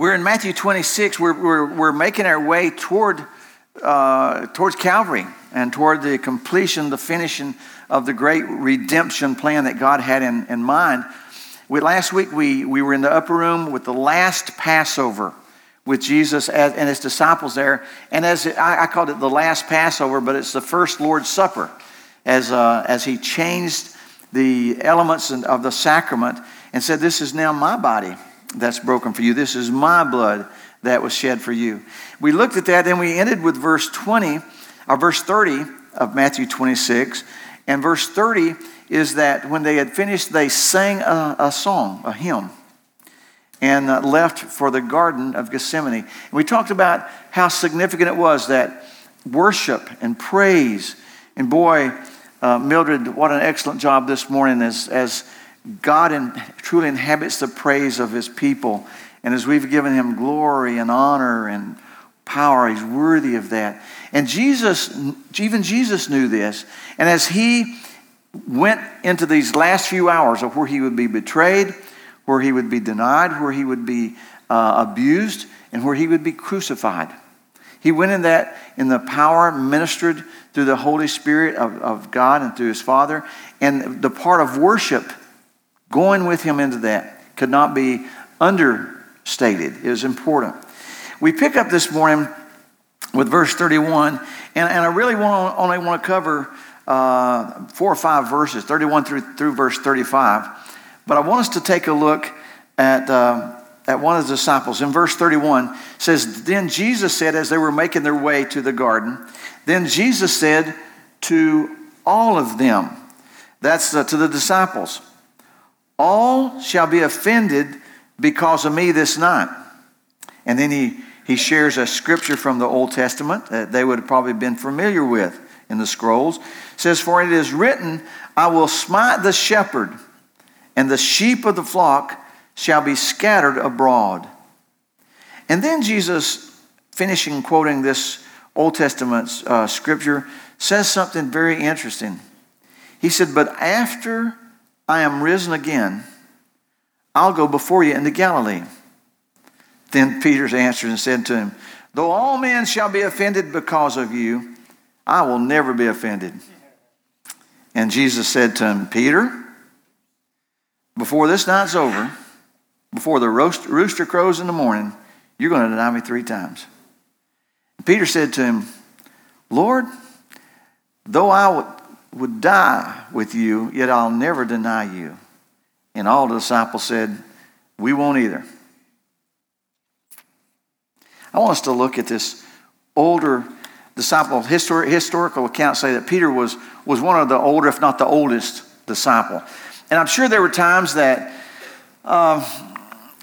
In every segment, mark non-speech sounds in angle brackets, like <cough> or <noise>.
We're in Matthew 26. We're, we're, we're making our way toward, uh, towards Calvary and toward the completion, the finishing of the great redemption plan that God had in, in mind. We, last week, we, we were in the upper room with the last Passover with Jesus and his disciples there. And as I, called it the last Passover, but it's the first Lord's Supper as, uh, as he changed the elements of the sacrament and said, This is now my body that's broken for you. This is my blood that was shed for you. We looked at that, and we ended with verse 20, or verse 30 of Matthew 26. And verse 30 is that when they had finished, they sang a, a song, a hymn, and uh, left for the Garden of Gethsemane. And we talked about how significant it was that worship and praise, and boy, uh, Mildred, what an excellent job this morning as, as God in, truly inhabits the praise of his people. And as we've given him glory and honor and power, he's worthy of that. And Jesus, even Jesus knew this. And as he went into these last few hours of where he would be betrayed, where he would be denied, where he would be uh, abused, and where he would be crucified. He went in that in the power ministered through the Holy Spirit of, of God and through his Father. And the part of worship, going with him into that, could not be understated. It was important. We pick up this morning with verse 31, and, and I really want, only want to cover uh, four or five verses, 31 through, through verse 35. But I want us to take a look at, uh, at one of the disciples. In verse 31 says, Then Jesus said, as they were making their way to the garden, then Jesus said to all of them, that's uh, to the disciples, all shall be offended because of me this night. And then he, he shares a scripture from the Old Testament that they would have probably been familiar with in the scrolls. It says, For it is written, I will smite the shepherd, and the sheep of the flock shall be scattered abroad. And then Jesus, finishing quoting this Old Testament uh, scripture, says something very interesting. He said, But after I am risen again, I'll go before you into Galilee. Then Peter answered and said to him, Though all men shall be offended because of you, I will never be offended. And Jesus said to him, Peter, before this night's over, before the rooster crows in the morning, you're going to deny me three times. Peter said to him, Lord, though I would die with you, yet I'll never deny you. And all the disciples said, We won't either. I want us to look at this older disciple. Histor- historical accounts say that Peter was, was one of the older, if not the oldest, disciple. And I'm sure there were times that uh,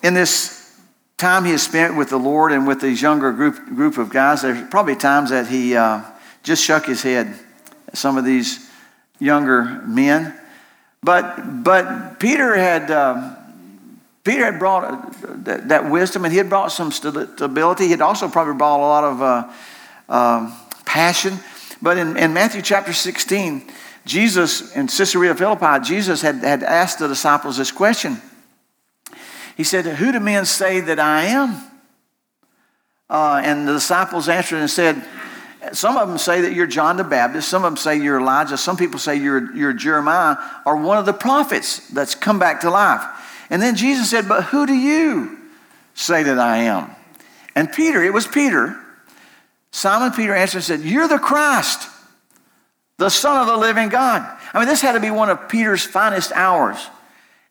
in this time he has spent with the Lord and with these younger group, group of guys, there's probably times that he uh, just shook his head at some of these younger men. But, but Peter had. Uh, Peter had brought uh, that, that, wisdom and he had brought some stability. He had also probably brought a lot of uh, um, passion. But in, in Matthew chapter 16, Jesus, in Caesarea Philippi, Jesus had, had asked the disciples this question. He said, Who do men say that I am? Uh, and the disciples answered and said, Some of them say that you're John the Baptist. Some of them say you're Elijah. Some people say you're, you're Jeremiah or one of the prophets that's come back to life. And then Jesus said, But who do you say that I am? And Peter, it was Peter, Simon Peter answered and said, You're the Christ, the Son of the living God. I mean, this had to be one of Peter's finest hours.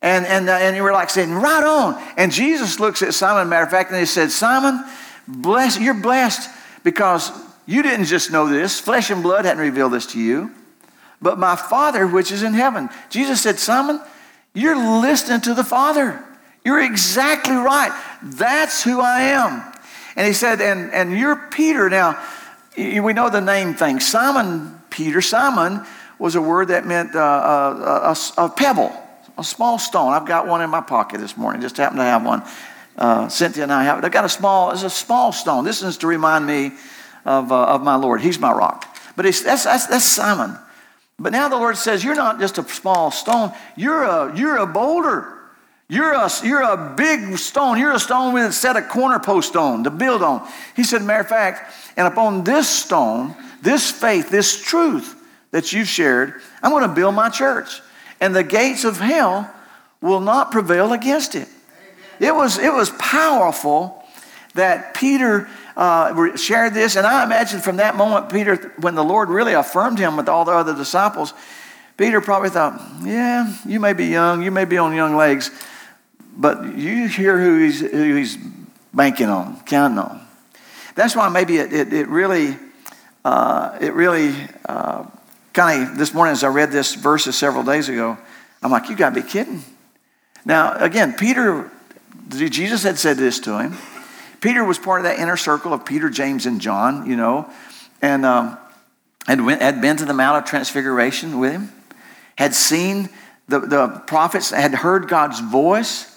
And, and, uh, and you were like saying, Right on. And Jesus looks at Simon, matter of fact, and he said, Simon, bless, you're blessed because you didn't just know this. Flesh and blood hadn't revealed this to you, but my Father which is in heaven. Jesus said, Simon, you're listening to the Father. You're exactly right. That's who I am. And he said, and, and you're Peter. Now, we know the name thing. Simon Peter, Simon was a word that meant uh, uh a, a, a, pebble, a small stone. I've got one in my pocket this morning. Just happened to have one. Uh, Cynthia and I have it. I've got a small, it's a small stone. This is to remind me of, uh, of my Lord. He's my rock. But that's, that's, that's Simon. But now the Lord says, You're not just a small stone, you're a, you're a boulder. You're a, you're a big stone. You're a stone with a set of corner post on to build on. He said, matter of fact, and upon this stone, this faith, this truth that you've shared, I'm going to build my church. And the gates of hell will not prevail against it. It was, it was powerful that Peter uh, shared this. And I imagine from that moment, Peter, when the Lord really affirmed him with all the other disciples, Peter probably thought, yeah, you may be young, you may be on young legs, but you hear who he's, who he's banking on, counting on. That's why maybe it, it, it really, uh, it really uh, kind of, this morning as I read this verses several days ago, I'm like, you got to be kidding. Now, again, Peter, Jesus had said this to him. Peter was part of that inner circle of Peter, James, and John, you know, and um, had, went, had been to the Mount of Transfiguration with him, had seen the, the prophets, had heard God's voice.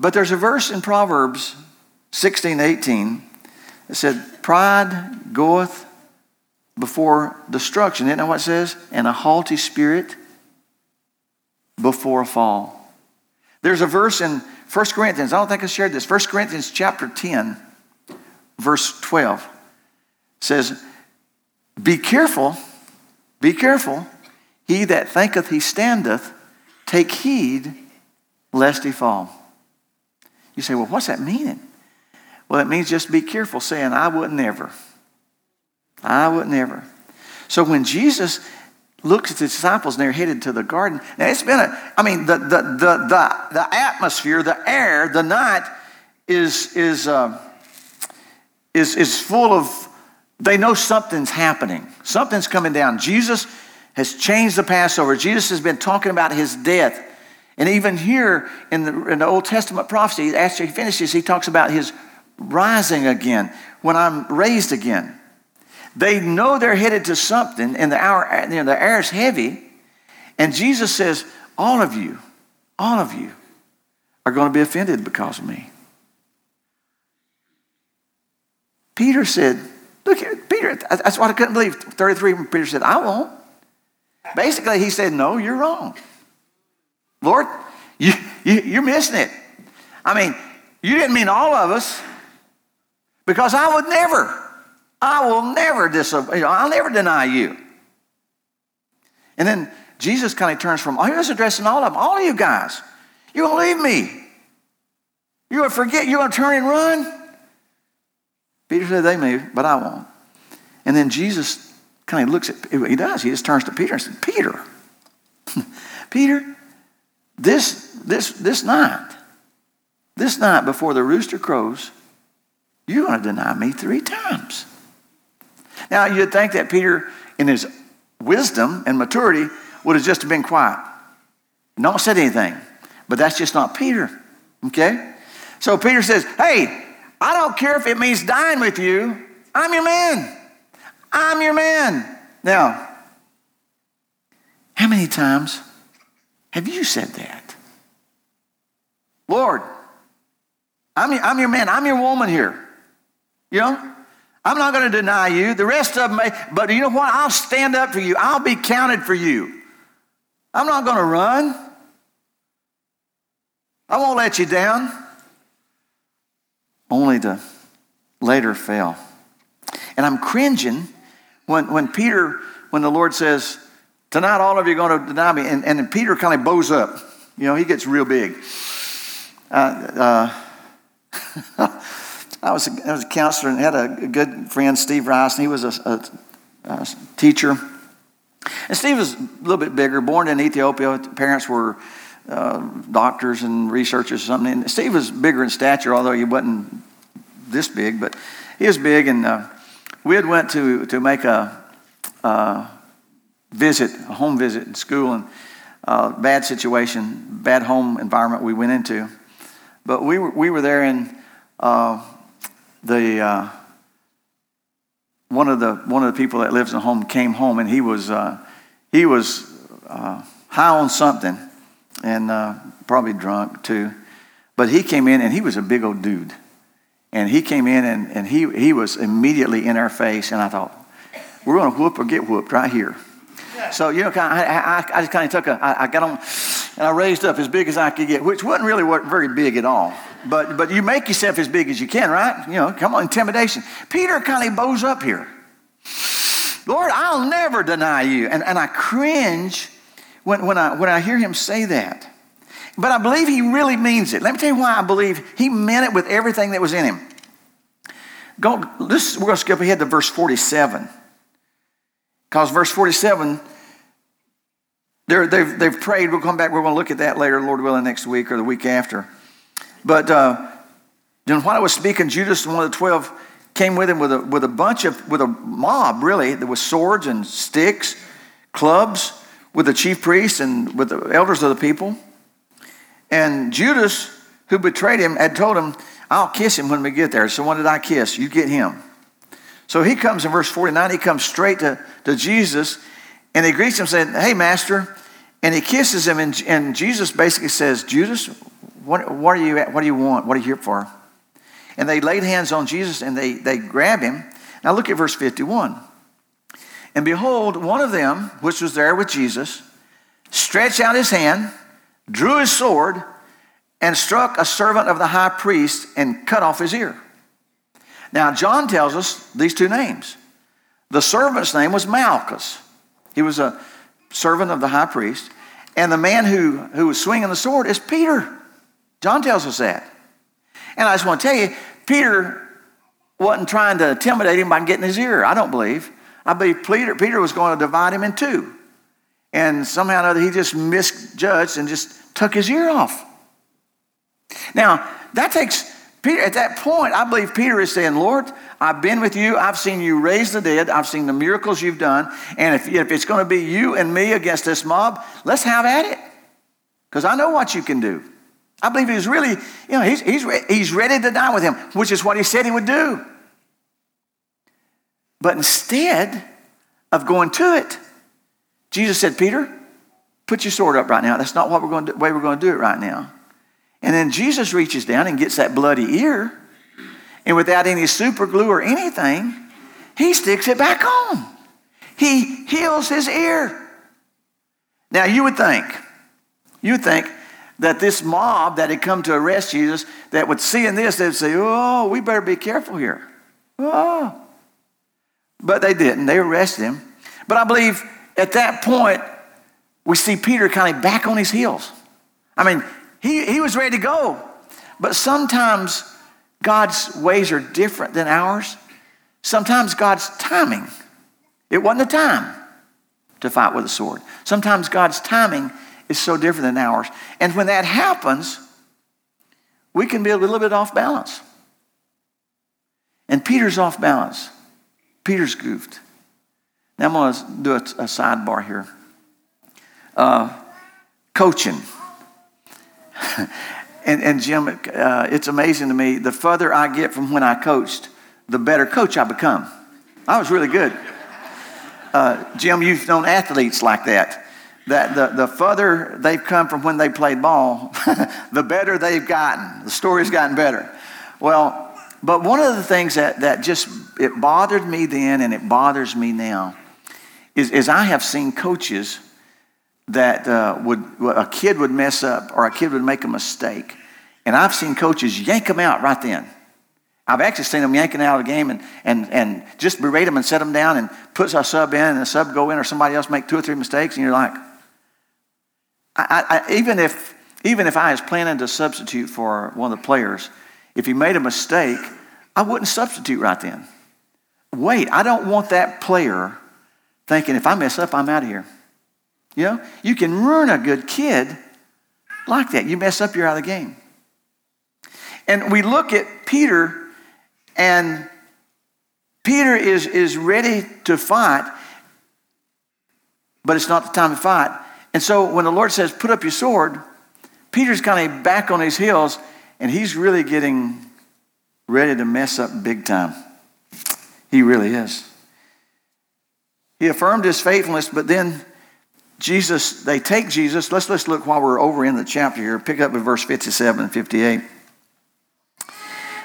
But there's a verse in Proverbs 16, 18 that said, Pride goeth before destruction. Isn't that what it says? And a haughty spirit before a fall. There's a verse in 1 Corinthians, I don't think I shared this. 1 Corinthians chapter 10, verse 12 says, Be careful, be careful, he that thinketh he standeth, take heed lest he fall. You say, Well, what's that meaning? Well, it means just be careful, saying, I wouldn't ever. I wouldn't ever. So when Jesus looks at the disciples and they're headed to the garden. Now it's been a, I mean, the the the the, the atmosphere, the air, the night is is uh, is is full of. They know something's happening. Something's coming down. Jesus has changed the Passover. Jesus has been talking about his death. And even here in the, in the Old Testament prophecy, after he finishes, he talks about his rising again, when I'm raised again. They know they're headed to something, and the hour, you know, the air is heavy. And Jesus says, All of you, all of you are going to be offended because of me. Peter said, Look here, Peter, that's what I couldn't believe. 33, Peter said, I won't. Basically, he said, No, you're wrong. Lord, you, you, you're missing it. I mean, you didn't mean all of us because I would never. I will never disobey, you I'll never deny you. And then Jesus kind of turns from, oh, he was addressing all of them, all of you guys. You're going to leave me. You're going to forget, you're going to turn and run. Peter said, they may, but I won't. And then Jesus kind of looks at, he does, he just turns to Peter and says, Peter, <laughs> Peter, this, this, this night, this night before the rooster crows, you're going to deny me three times. Now, you'd think that Peter, in his wisdom and maturity, would have just been quiet, not said anything. But that's just not Peter, okay? So Peter says, Hey, I don't care if it means dying with you. I'm your man. I'm your man. Now, how many times have you said that? Lord, I'm your, I'm your man. I'm your woman here. You know? I'm not going to deny you. The rest of them may, but you know what? I'll stand up for you. I'll be counted for you. I'm not going to run. I won't let you down. Only to later fail. And I'm cringing when, when Peter, when the Lord says, Tonight all of you are going to deny me. And, and Peter kind of bows up. You know, he gets real big. Uh, uh, <laughs> I was, a, I was a counselor and had a good friend, Steve Rice, and he was a, a, a teacher. And Steve was a little bit bigger, born in Ethiopia. Parents were uh, doctors and researchers or something. And Steve was bigger in stature, although he wasn't this big, but he was big. And uh, we had went to, to make a, a, visit, a home visit in school, and uh, bad situation, bad home environment we went into. But we were, we were there, in uh, the uh, one of the one of the people that lives in home came home and he was uh, he was uh, high on something and uh, probably drunk too, but he came in and he was a big old dude, and he came in and, and he he was immediately in our face and I thought we're going to whoop or get whooped right here. So you know, I, I, I just kind of took a I, I got on and I raised up as big as I could get, which wasn't really very big at all. But, but you make yourself as big as you can, right? You know, come on, intimidation. Peter kind of bows up here. Lord, I'll never deny you. And, and I cringe when, when, I, when I hear him say that. But I believe he really means it. Let me tell you why I believe he meant it with everything that was in him. Go, this, we're going to skip ahead to verse 47. Because verse 47, they've, they've prayed. We'll come back. We're going to look at that later, Lord willing, next week or the week after. But uh, then while I was speaking, Judas, one of the 12, came with him with a, with a bunch of, with a mob, really. There was swords and sticks, clubs, with the chief priests and with the elders of the people. And Judas, who betrayed him, had told him, I'll kiss him when we get there. So when did I kiss? You get him. So he comes in verse 49, he comes straight to, to Jesus and he greets him saying, Hey, master. And he kisses him, and, and Jesus basically says, Judas, what, what, are you, what do you want? What are you here for? And they laid hands on Jesus and they, they grab him. Now look at verse 51. And behold, one of them, which was there with Jesus, stretched out his hand, drew his sword, and struck a servant of the high priest and cut off his ear. Now, John tells us these two names. The servant's name was Malchus. He was a servant of the high priest. And the man who, who was swinging the sword is Peter. John tells us that. And I just want to tell you, Peter wasn't trying to intimidate him by getting his ear. I don't believe. I believe Peter, Peter was going to divide him in two. And somehow or another, he just misjudged and just took his ear off. Now, that takes Peter, at that point, I believe Peter is saying, Lord, I've been with you. I've seen you raise the dead. I've seen the miracles you've done. And if, if it's going to be you and me against this mob, let's have at it. Because I know what you can do. I believe he's really, you know, he's, he's, he's ready to die with him, which is what he said he would do. But instead of going to it, Jesus said, Peter, put your sword up right now. That's not what we're going to, way we're going to do it right now. And then Jesus reaches down and gets that bloody ear, and without any super glue or anything, he sticks it back on. He heals his ear. Now you would think, you would think that this mob that had come to arrest Jesus, that would see in this, they'd say, oh, we better be careful here. Oh. But they didn't. They arrested him. But I believe at that point, we see Peter kind of back on his heels. I mean, he, he was ready to go. But sometimes God's ways are different than ours. Sometimes God's timing, it wasn't the time to fight with a sword. Sometimes God's timing is so different than ours. And when that happens, we can be a little bit off balance. And Peter's off balance. Peter's goofed. Now I'm going to do a, a sidebar here. Uh, coaching. <laughs> and, and Jim, uh, it's amazing to me. The further I get from when I coached, the better coach I become. I was really good. Uh, Jim, you've known athletes like that that the, the further they've come from when they played ball, <laughs> the better they've gotten. The story's gotten better. Well, but one of the things that, that just it bothered me then and it bothers me now is, is I have seen coaches that uh, would a kid would mess up or a kid would make a mistake, and I've seen coaches yank them out right then. I've actually seen them yanking out of the game and, and, and just berate them and set them down and put a sub in and a sub go in or somebody else make two or three mistakes and you're like, I, I, even if even if I was planning to substitute for one of the players, if he made a mistake, I wouldn't substitute right then. Wait, I don't want that player thinking if I mess up, I'm out of here. You know, you can ruin a good kid like that. You mess up, you're out of the game. And we look at Peter, and Peter is, is ready to fight, but it's not the time to fight. And so when the Lord says, put up your sword, Peter's kind of back on his heels, and he's really getting ready to mess up big time. He really is. He affirmed his faithfulness, but then Jesus, they take Jesus. Let's, let's look while we're over in the chapter here. Pick up with verse 57 and 58.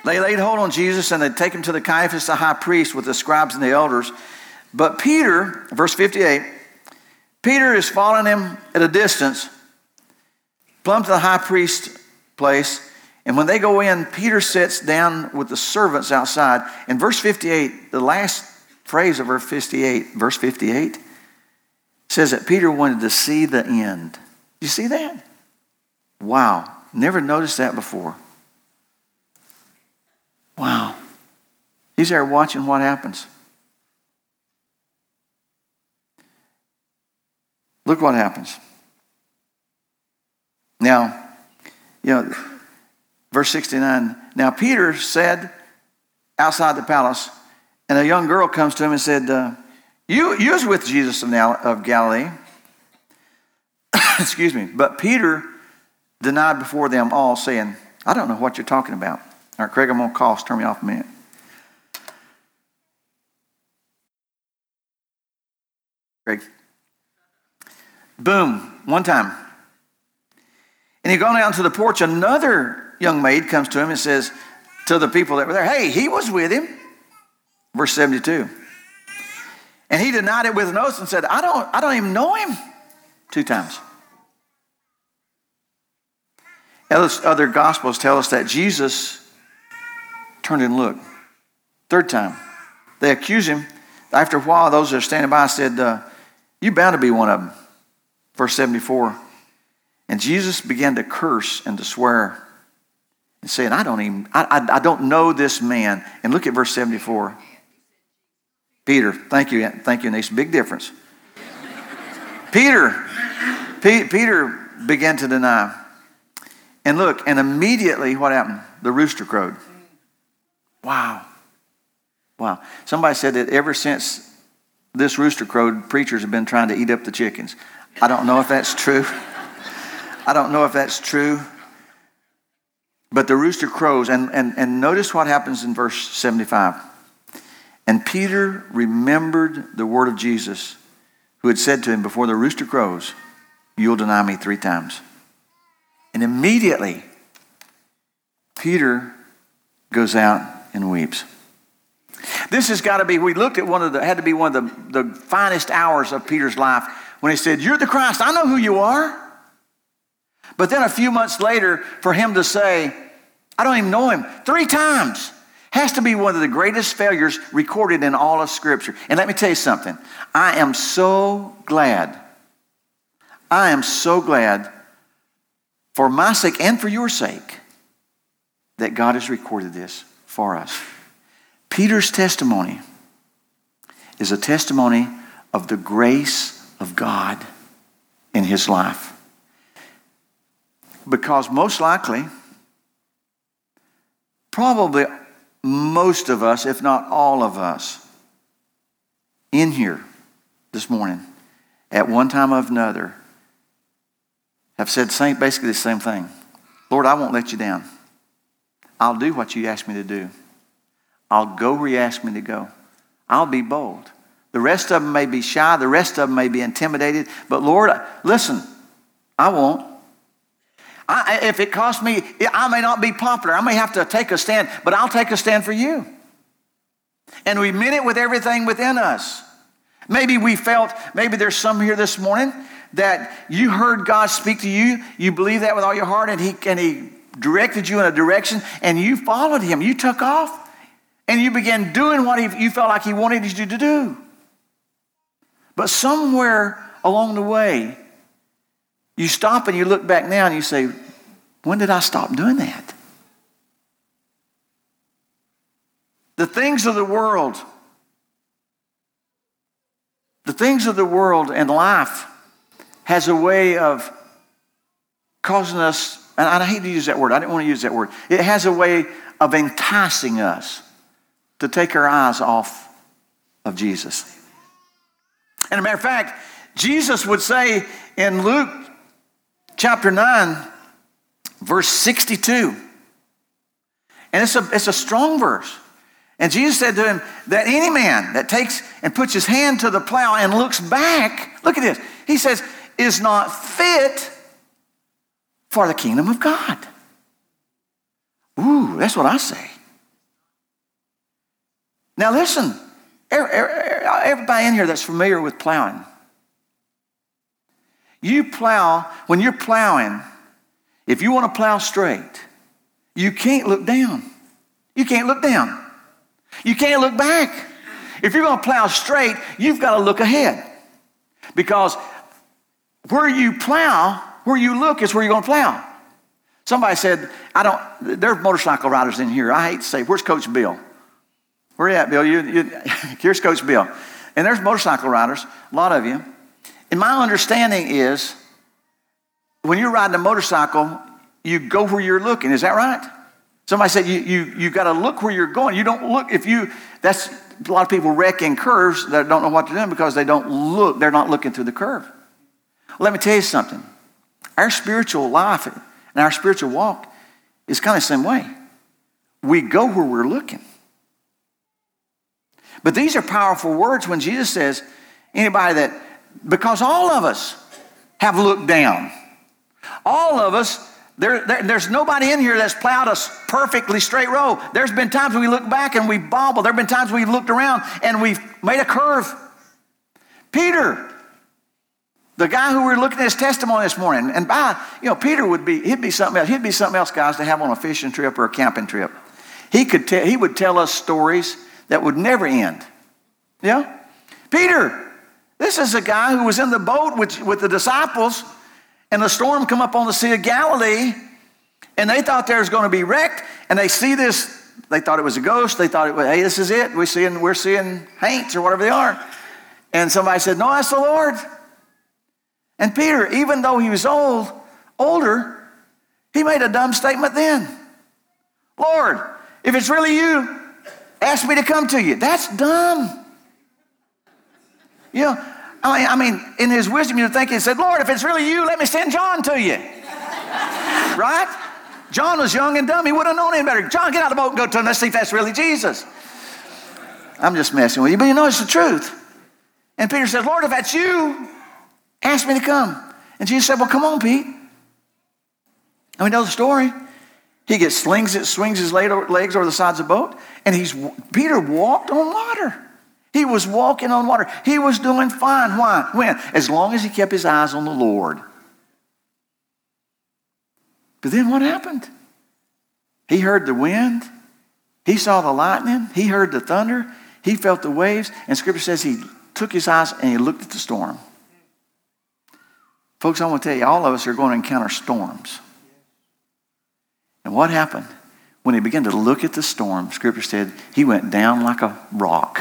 They laid hold on Jesus and they take him to the Caiaphas, the high priest, with the scribes and the elders. But Peter, verse 58, Peter is following him at a distance, plumb to the high priest place. And when they go in, Peter sits down with the servants outside. In verse 58, the last phrase of verse 58, verse 58 says that Peter wanted to see the end. You see that? Wow. Never noticed that before. Wow. He's there watching what happens. Look what happens. Now, you know, verse 69 Now Peter said outside the palace, and a young girl comes to him and said, uh, you, you was with Jesus of Galilee. <coughs> Excuse me. But Peter denied before them all, saying, I don't know what you're talking about. All right, Craig, I'm going to call. Turn me off a minute. Craig. Boom, one time. And he gone out to the porch. Another young maid comes to him and says to the people that were there, Hey, he was with him. Verse 72. And he denied it with an oath and said, I don't, I don't even know him. Two times. Other gospels tell us that Jesus turned and looked. Third time. They accuse him. After a while, those that are standing by said, uh, You bound to be one of them. Verse 74. And Jesus began to curse and to swear and saying, I don't even, I, I, I don't know this man. And look at verse 74. Peter, thank you, thank you, Nice. Big difference. Peter, P- Peter began to deny. And look, and immediately what happened? The rooster crowed. Wow. Wow. Somebody said that ever since this rooster crowed, preachers have been trying to eat up the chickens. I don't know if that's true. I don't know if that's true. But the rooster crows, and, and, and notice what happens in verse 75. And Peter remembered the word of Jesus, who had said to him, Before the rooster crows, you'll deny me three times. And immediately, Peter goes out and weeps. This has got to be, we looked at one of the, had to be one of the, the finest hours of Peter's life when he said, You're the Christ, I know who you are. But then a few months later, for him to say, I don't even know him, three times has to be one of the greatest failures recorded in all of Scripture. And let me tell you something. I am so glad, I am so glad for my sake and for your sake that God has recorded this for us. Peter's testimony is a testimony of the grace of God in his life. Because most likely, probably most of us, if not all of us, in here this morning, at one time or another, have said same, basically the same thing. Lord, I won't let you down. I'll do what you ask me to do. I'll go where you ask me to go. I'll be bold. The rest of them may be shy, the rest of them may be intimidated, but Lord, listen, I won't. I, if it costs me, I may not be popular. I may have to take a stand, but I'll take a stand for you. And we meant it with everything within us. Maybe we felt, maybe there's some here this morning that you heard God speak to you, you believe that with all your heart, and He, and he directed you in a direction, and you followed Him. You took off, and you began doing what he, you felt like He wanted you to do. But somewhere along the way, you stop and you look back now and you say, when did I stop doing that? The things of the world, the things of the world and life has a way of causing us, and I hate to use that word, I didn't want to use that word. It has a way of enticing us to take our eyes off of Jesus. And a matter of fact, Jesus would say in Luke chapter 9, verse 62. And it's a, it's a strong verse. And Jesus said to him that any man that takes and puts his hand to the plow and looks back, look at this, he says, is not fit for the kingdom of God. Ooh, that's what I say. Now listen, everybody in here that's familiar with plowing, you plow, when you're plowing, If you want to plow straight, you can't look down. You can't look down. You can't look back. If you're going to plow straight, you've got to look ahead. Because where you plow, where you look is where you're going to plow. Somebody said, I don't, there are motorcycle riders in here. I hate to say, where's Coach Bill? Where you at, Bill? You, you, <laughs> here's Coach Bill. And there's motorcycle riders, a lot of you. And my understanding is when you're riding a motorcycle, you go where you're looking. Is that right? Somebody said you, you, you got to look where you're going. You don't look, if you, that's, a lot of people wreck in curves that don't know what they're doing because they don't look, they're not looking through the curve. Let me tell you something. Our spiritual life and our spiritual walk is kind of the same way. We go where we're looking. But these are powerful words when Jesus says, anybody that, because all of us have looked down. All of us, there, there, there's nobody in here that's plowed a perfectly straight row. There's been times we look back and we bobble. There have been times we've looked around and we've made a curve. Peter, the guy who we're looking at his testimony this morning, and by, you know, Peter would be, he'd be something else. He'd be something else, guys, to have on a fishing trip or a camping trip. He could tell, he would tell us stories that would never end. Yeah? Peter, this is a guy who was in the boat with, with the disciples, and the storm come up on the Sea of Galilee, and they thought they was going to be wrecked, and they see this, they thought it was a ghost, they thought it was, hey, this is it, we're seeing, we're seeing haints or whatever they are. And somebody said, no, that's the Lord. And Peter, even though he was old, older, he made a dumb statement then. Lord, if it's really you, ask me to come to you. That's dumb. You know, I mean, I mean, in his wisdom, you're thinking, he said, Lord, if it's really you, let me send John to you. <laughs> right? John was young and dumb. He would have known any better. John, get out of the boat and go to him. Let's see if that's really Jesus. I'm just messing with you, but you know it's the truth. And Peter says, Lord, if that's you, ask me to come. And Jesus said, Well, come on, Pete. And we know the story. He gets slings it, swings his legs over the sides of the boat, and he's Peter walked on water. He was walking on water. He was doing fine. Why? When? As long as he kept his eyes on the Lord. But then what happened? He heard the wind. He saw the lightning. He heard the thunder. He felt the waves. And scripture says he took his eyes and he looked at the storm. Folks, I want to tell you, all of us are going to encounter storms. And what happened? When he began to look at the storm, scripture said he went down like a rock.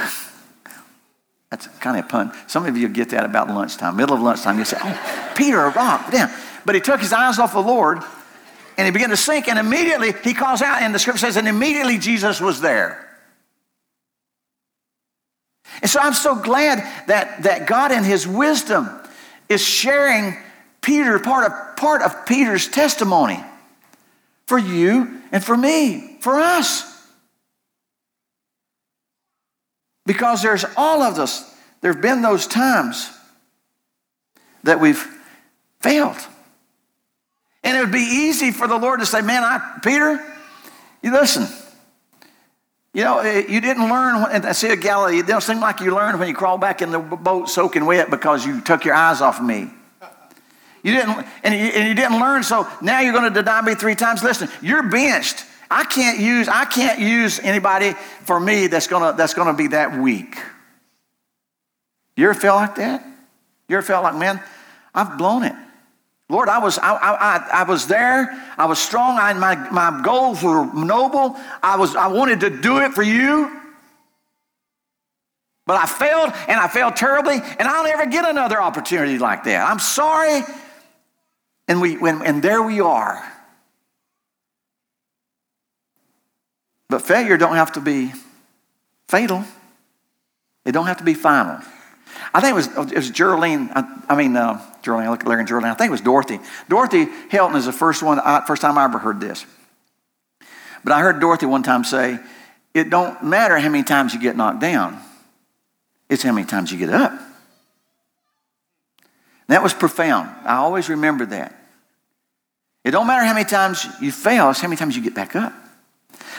<laughs> That's kind of a pun. Some of you get that about lunchtime. Middle of lunchtime, you say, Oh, Peter, a rock. Damn. But he took his eyes off the Lord and he began to sink, and immediately he calls out, and the scripture says, and immediately Jesus was there. And so I'm so glad that, that God in his wisdom is sharing Peter, part of, part of Peter's testimony for you and for me, for us. Because there's all of us, there have been those times that we've failed. And it would be easy for the Lord to say, Man, I, Peter, you listen. You know, eh, you didn't learn in the Sea of Galilee. It don't seem like you learned when you crawled back in the boat soaking wet because you took your eyes off of me. You didn't, and you, and you didn't learn, so now you're going to deny me three times. Listen, you're benched. I can't use, I can't use anybody for me that's gonna that's gonna be that weak. You ever felt like that? You ever felt like, man, I've blown it. Lord, I was, I, I, I was there. I was strong. I, my, my goals were noble. I, was, I wanted to do it for you. But I failed, and I failed terribly, and I'll never get another opportunity like that. I'm sorry. And, we, when, and there we are. But failure don't have to be fatal. It don't have to be final. I think it was, it was Geraldine, I, I mean, uh, Geraldine, I look at Larry and Geraldine. I think it was Dorothy. Dorothy Helton is the first one, I, first time I ever heard this. But I heard Dorothy one time say, it don't matter how many times you get knocked down. It's how many times you get up. That was profound. I always remember that. It don't matter how many times you fail, it's how many times you get back up.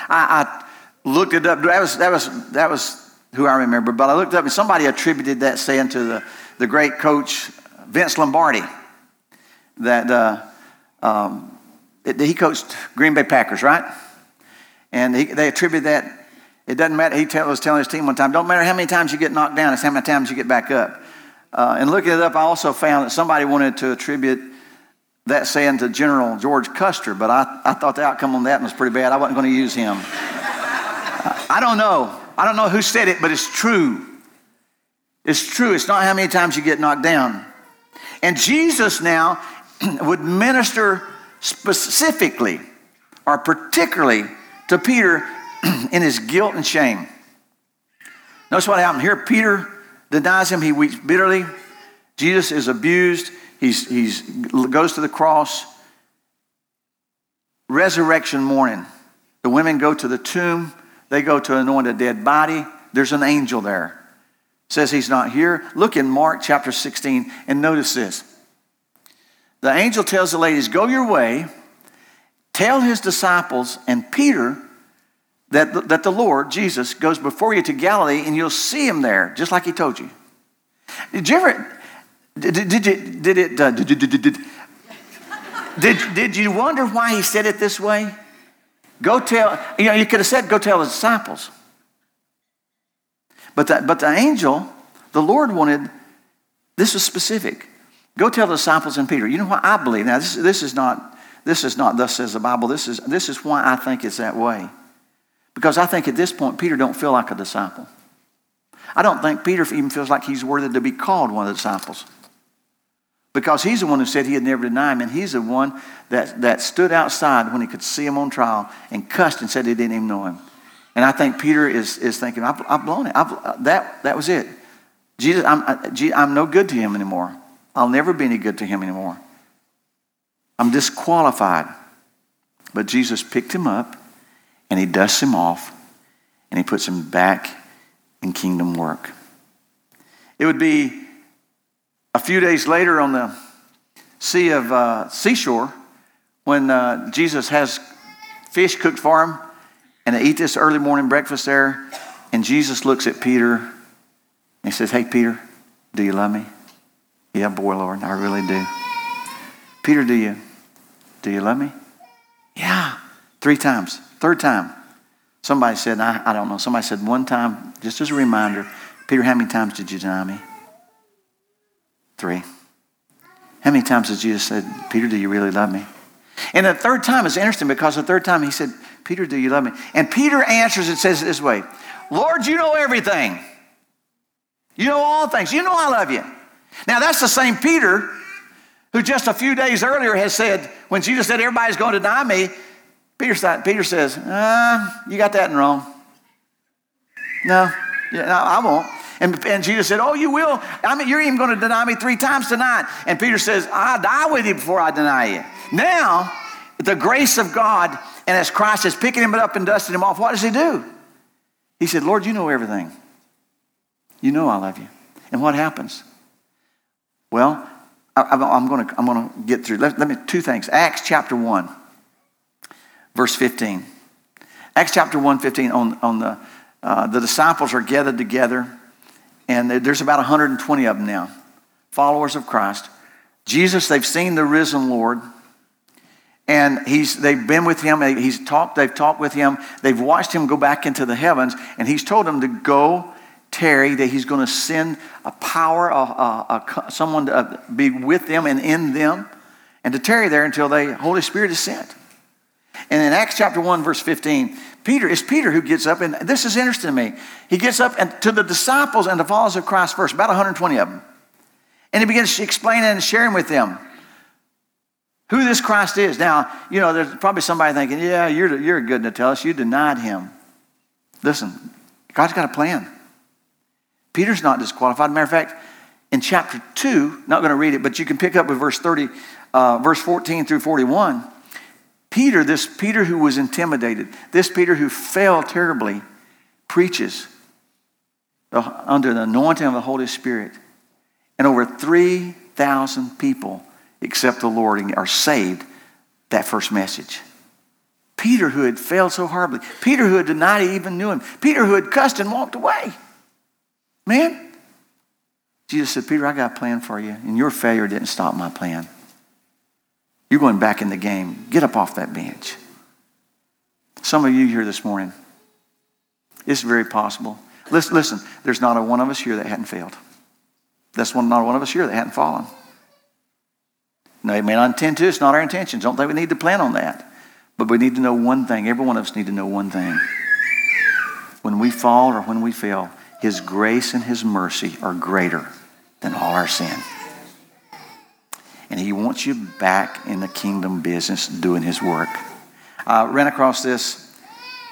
I, I looked it up. That was, that, was, that was who I remember. But I looked up and somebody attributed that saying to the, the great coach Vince Lombardi. That uh, um, he coached Green Bay Packers, right? And he, they attribute that. It doesn't matter. He tell, was telling his team one time, don't matter how many times you get knocked down, it's how many times you get back up. Uh, and looking it up, I also found that somebody wanted to attribute that saying to General George Custer, but I, I thought the outcome on that was pretty bad. I wasn't going to use him. <laughs> I don't know. I don't know who said it, but it's true. It's true. It's not how many times you get knocked down. And Jesus now <clears throat> would minister specifically or particularly to Peter <clears throat> in his guilt and shame. Notice what happened here. Peter denies him. He weeps bitterly. Jesus is abused. He's, he's goes to the cross. Resurrection morning. The women go to the tomb. They go to anoint a dead body. There's an angel there. Says he's not here. Look in Mark chapter 16 and notice this. The angel tells the ladies, Go your way, tell his disciples and Peter that, that the Lord, Jesus, goes before you to Galilee and you'll see him there, just like he told you. Did you ever, did, did, did, did it, uh, did, did, did, did, did, you wonder why he said it this way? Go tell, you know, you could have said, go tell the disciples. But the, but the angel, the Lord wanted, this was specific. Go tell the disciples and Peter. You know what I believe? Now, this, this is not, this is not thus says the Bible. This is, this is why I think it's that way. Because I think at this point, Peter don't feel like a disciple. I don't think Peter even feels like he's worthy to be called one of the disciples. Because he's the one who said he had never denied him, and he's the one that, that stood outside when he could see him on trial and cussed and said he didn't even know him. And I think Peter is, is thinking, I've, I've blown it. I've, uh, that, that was it. Jesus, I'm, uh, I, I'm no good to him anymore. I'll never be any good to him anymore. I'm disqualified. But Jesus picked him up and he dusts him off and he puts him back in kingdom work. It would be a few days later on the Sea of uh, Seashore when uh, Jesus has fish cooked for him and they eat this early morning breakfast there. And Jesus looks at Peter and he says, Hey, Peter, do you love me? Yeah, boy, Lord, I really do. Peter, do you, do you love me? Yeah, three times. Third time, somebody said, I, I don't know, somebody said one time, just as a reminder, Peter, how many times did you deny me? Three. How many times did Jesus said, Peter, do you really love me? And the third time is interesting because the third time he said, Peter, do you love me? And Peter answers and says it this way Lord, you know everything. You know all things. You know I love you. Now, that's the same Peter who just a few days earlier has said, when Jesus said, Everybody's going to deny me, Peter, Peter says, uh, You got that wrong. No, yeah, no, I won't. And, and Jesus said, Oh, you will. I mean, you're even going to deny me three times tonight. And Peter says, I'll die with you before I deny you. Now, the grace of God, and as Christ is picking him up and dusting him off, what does he do? He said, Lord, you know everything. You know I love you. And what happens? Well, I, am going to I'm going to get through. Let, let me two things. Acts chapter one, verse 15. Acts chapter 1, 15 on, on the, uh, the disciples are gathered together, and there's about 120 of them now, followers of Christ. Jesus, they've seen the risen Lord, and he's, they've been with him. He's talked, they've talked with him. They've watched him go back into the heavens, and he's told them to go tarry, that he's going to send a power, a, a, a, someone to uh, be with them and in them, and to tarry there until the Holy Spirit is sent. And in Acts chapter 1, verse 15, Peter, it's Peter who gets up, and this is interesting to me. He gets up and to the disciples and the followers of Christ first, about 120 of them. And he begins explaining and sharing with them who this Christ is. Now, you know, there's probably somebody thinking, yeah, you're, you're good to tell us. You denied him. Listen, God's got a plan. Peter's not disqualified. Matter of fact, in chapter 2, not going to read it, but you can pick up with verse 30, uh, verse 14 through 41. Peter, this Peter who was intimidated, this Peter who fell terribly, preaches under the anointing of the Holy Spirit. And over 3,000 people accept the Lord and are saved that first message. Peter, who had failed so horribly, Peter, who had denied he even knew him, Peter, who had cussed and walked away. Man, Jesus said, Peter, I got a plan for you, and your failure didn't stop my plan. You're going back in the game. Get up off that bench. Some of you here this morning, it's very possible. Listen, listen, there's not a one of us here that hadn't failed. That's one, not one of us here that hadn't fallen. No, it may not intend to. It's not our intentions. Don't think we need to plan on that. But we need to know one thing. Every one of us need to know one thing. When we fall or when we fail, His grace and His mercy are greater than all our sin. And He wants you back in the kingdom business doing His work. I ran across this.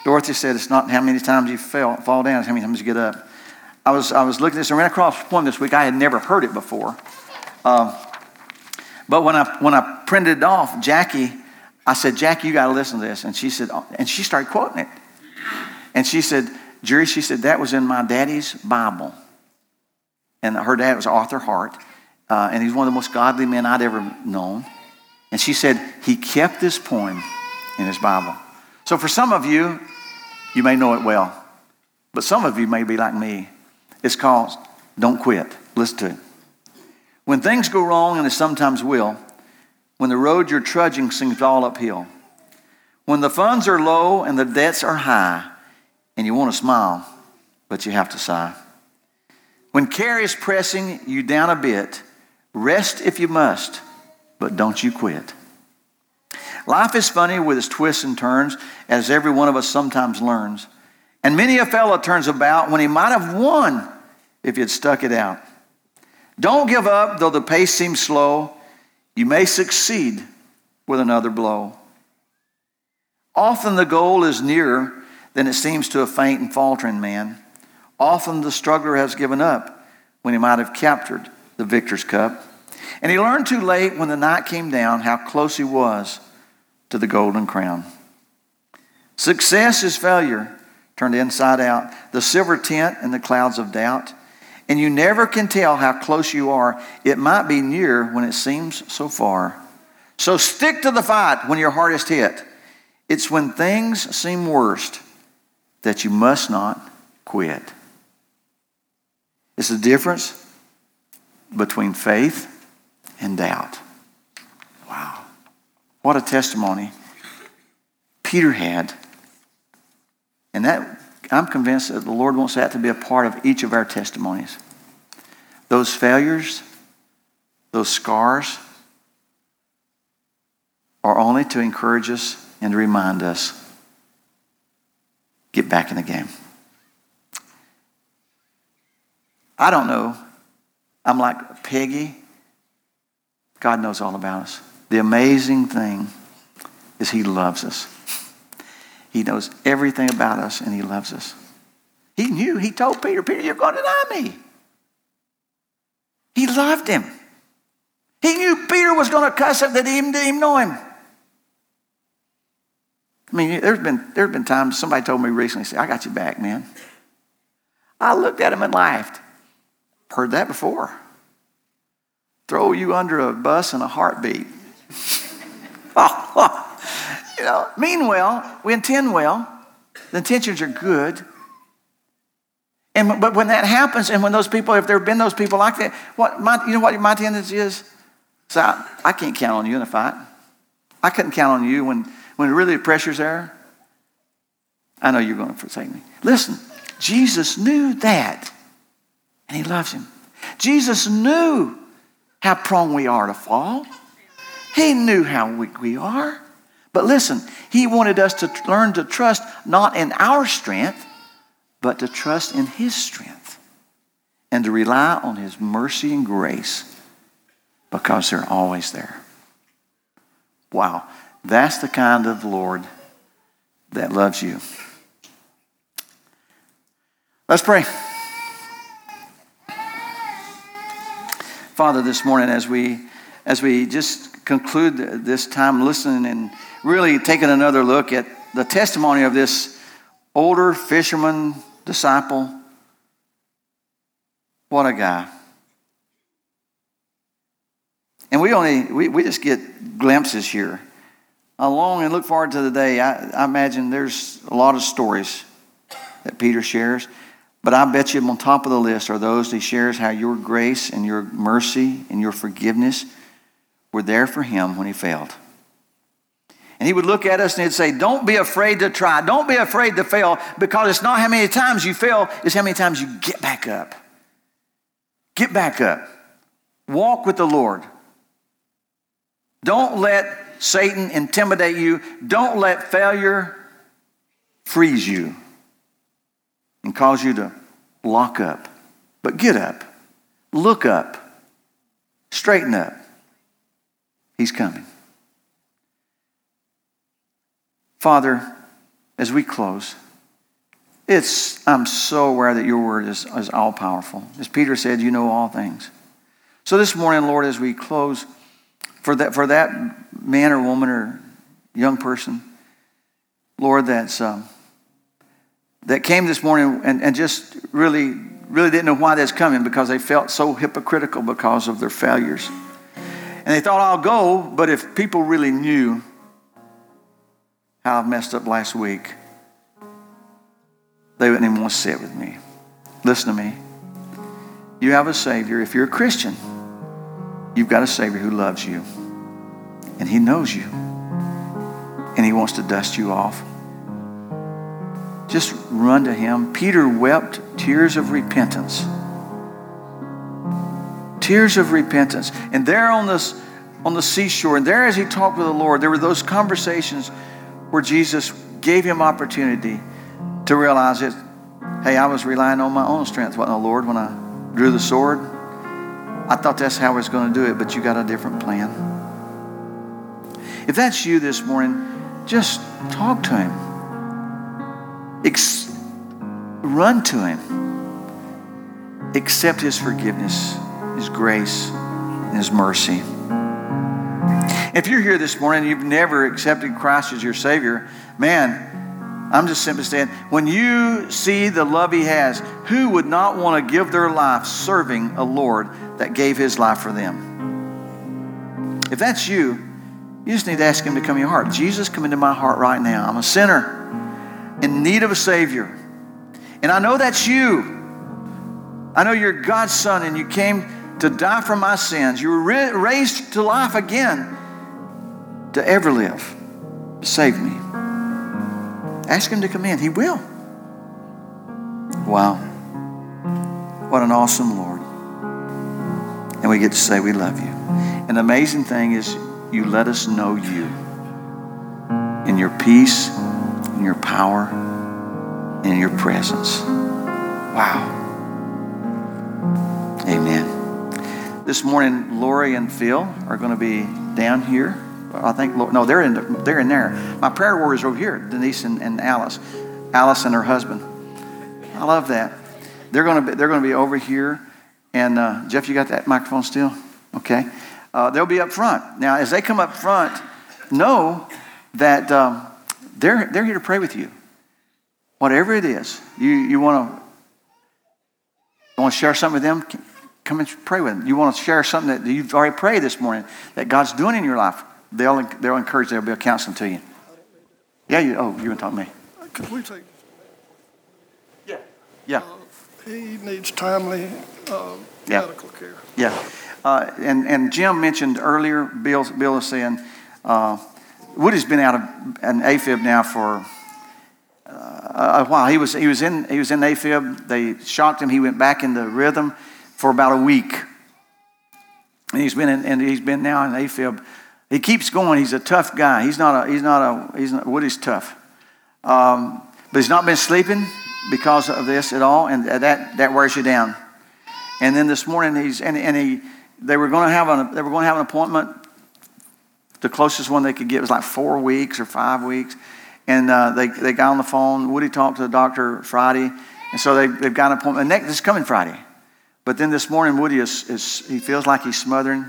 Dorothy said it's not how many times you fall down, it's how many times you get up. I was, I was looking at this and ran across one this week. I had never heard it before. Um, but when I, when I printed it off, Jackie, I said, Jackie, you got to listen to this. And she said, oh, and she started quoting it. And she said, Jerry, she said, that was in my daddy's Bible. And her dad was Arthur Hart. Uh, and he's one of the most godly men I'd ever known. And she said, he kept this poem in his Bible. So for some of you, you may know it well. But some of you may be like me. It's called Don't Quit. Listen to it. When things go wrong, and they sometimes will, when the road you're trudging seems all uphill, when the funds are low and the debts are high, and you want to smile, but you have to sigh. When care is pressing you down a bit, rest if you must, but don't you quit. Life is funny with its twists and turns, as every one of us sometimes learns. And many a fellow turns about when he might have won if he had stuck it out. Don't give up, though the pace seems slow. You may succeed with another blow. Often the goal is nearer than it seems to a faint and faltering man. Often the struggler has given up when he might have captured the victor's cup. And he learned too late when the night came down how close he was to the golden crown. Success is failure turned inside out, the silver tent and the clouds of doubt. And you never can tell how close you are. It might be near when it seems so far. So stick to the fight when you're hardest hit. It's when things seem worst that you must not quit. It's the difference between faith and doubt. Wow. What a testimony Peter had. And that I'm convinced that the Lord wants that to be a part of each of our testimonies. Those failures, those scars, are only to encourage us and remind us get back in the game. I don't know. I'm like Peggy. God knows all about us. The amazing thing is He loves us. He knows everything about us and He loves us. He knew, He told Peter, Peter, you're going to deny me. He loved him. He knew Peter was going to cuss him that he didn't even know him. I mean, there's been, there's been times somebody told me recently, say, I got you back, man. I looked at him and laughed. Heard that before. Throw you under a bus in a heartbeat. <laughs> oh, you know, mean well, we intend well, the intentions are good. And but when that happens, and when those people, if there have been those people like that, what my, you know what my tendency is? So I, I can't count on you in a fight. I couldn't count on you when when really the pressure's there. I know you're going to forsake me. Listen, Jesus knew that, and He loves him. Jesus knew how prone we are to fall. He knew how weak we are. But listen, he wanted us to learn to trust not in our strength, but to trust in his strength and to rely on his mercy and grace because they're always there. Wow, that's the kind of Lord that loves you. Let's pray. Father, this morning as we as we just conclude this time listening and really taking another look at the testimony of this older fisherman disciple. What a guy. And we only, we, we just get glimpses here. I long and look forward to the day. I, I imagine there's a lot of stories that Peter shares, but I bet you on top of the list are those he shares how your grace and your mercy and your forgiveness were there for him when he failed. And he would look at us and he'd say, Don't be afraid to try. Don't be afraid to fail because it's not how many times you fail, it's how many times you get back up. Get back up. Walk with the Lord. Don't let Satan intimidate you. Don't let failure freeze you and cause you to lock up. But get up, look up, straighten up. He's coming. Father, as we close, it's, I'm so aware that your word is, is all powerful. As Peter said, you know all things. So this morning, Lord, as we close, for that, for that man or woman or young person, Lord, that's, um, that came this morning and, and just really, really didn't know why that's coming because they felt so hypocritical because of their failures. And they thought, I'll go, but if people really knew how I messed up last week, they wouldn't even want to sit with me. Listen to me. You have a Savior. If you're a Christian, you've got a Savior who loves you. And He knows you. And He wants to dust you off. Just run to Him. Peter wept tears of repentance. Tears of repentance. And there on this on the seashore, and there as he talked with the Lord, there were those conversations where Jesus gave him opportunity to realize that, hey, I was relying on my own strength, wasn't Lord, when I drew the sword? I thought that's how I was going to do it, but you got a different plan. If that's you this morning, just talk to him. Ex- run to him. Accept his forgiveness, his grace, and his mercy. If you're here this morning and you've never accepted Christ as your Savior, man, I'm just simply saying, when you see the love He has, who would not want to give their life serving a Lord that gave His life for them? If that's you, you just need to ask Him to come in your heart. Jesus, come into my heart right now. I'm a sinner need of a Savior. And I know that's you. I know you're God's Son and you came to die for my sins. You were raised to life again to ever live. Save me. Ask Him to come in. He will. Wow. What an awesome Lord. And we get to say we love you. An amazing thing is you let us know you in your peace, in your power, in your presence. Wow. Amen. This morning, Lori and Phil are going to be down here. I think, no, they're in, they're in there. My prayer warriors are over here, Denise and, and Alice. Alice and her husband. I love that. They're going to be, they're going to be over here. And uh, Jeff, you got that microphone still? Okay. Uh, they'll be up front. Now, as they come up front, know that um, they're, they're here to pray with you. Whatever it is, you, you want to want to share something with them, come and pray with them. You want to share something that you've already prayed this morning that God's doing in your life, they'll, they'll encourage, they'll be a counseling to you. Yeah, you, oh, you want to talk to me? Could we take, Yeah. Yeah. he needs timely uh, Yeah. medical care. Yeah. Uh, and, and Jim mentioned earlier, Bill, Bill was saying, uh, Woody's been out of an AFib now for uh, a while. He was, he, was in, he was in AFib. They shocked him. He went back into rhythm for about a week. And he's been in, and he's been now in AFib. He keeps going. He's a tough guy. He's not a, he's not a, he's not, Woody's tough. Um, but he's not been sleeping because of this at all, and that, that wears you down. And then this morning, he's, and, and he, they were going to have an, they were going to have an appointment. The closest one they could get was like four weeks or five weeks. And uh, they, they got on the phone. Woody talked to the doctor Friday. And so they, they've got an appointment. Next, this coming Friday. But then this morning, Woody is, is he feels like he's smothering.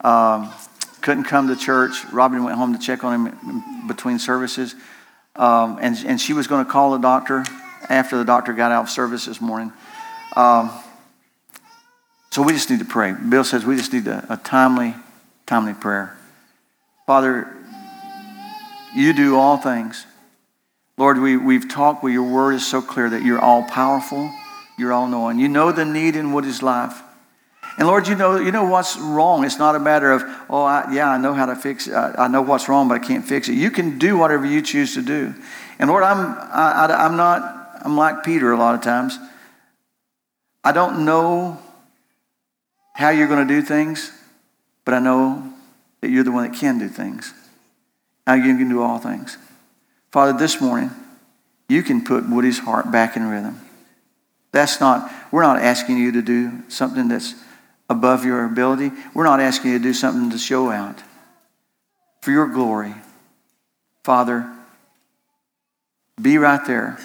Um, couldn't come to church. Robin went home to check on him between services. Um, and, and she was going to call the doctor after the doctor got out of service this morning. Um, so we just need to pray. Bill says we just need a, a timely, timely prayer. Father, you do all things. Lord, we, we've talked where your word is so clear that you're all powerful, you're all knowing. You know the need in Woody's life. And Lord, you know, you know what's wrong. It's not a matter of, oh, I, yeah, I know how to fix it. I, I, know what's wrong, but I can't fix it. You can do whatever you choose to do. And Lord, I'm, I, I, I'm not, I'm like Peter a lot of times. I don't know how you're going to do things, but I know that you're the one that can do things. How you can do all things. Father, this morning, you can put Woody's heart back in rhythm. That's not, we're not asking you to do something that's above your ability. We're not asking you to do something to show out. For your glory, Father, be right there.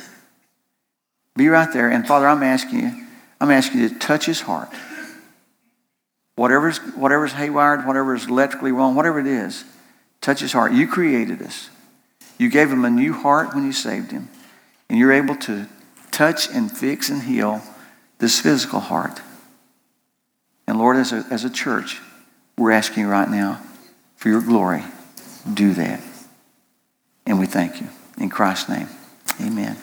Be right there. And Father, I'm asking you, I'm asking you to touch his heart. Whatever's, whatever's haywired, whatever's electrically wrong, whatever it is, touch his heart. You created us. You gave him a new heart when you saved him. And you're able to touch and fix and heal this physical heart. And Lord, as a, as a church, we're asking you right now for your glory. Do that. And we thank you. In Christ's name, amen.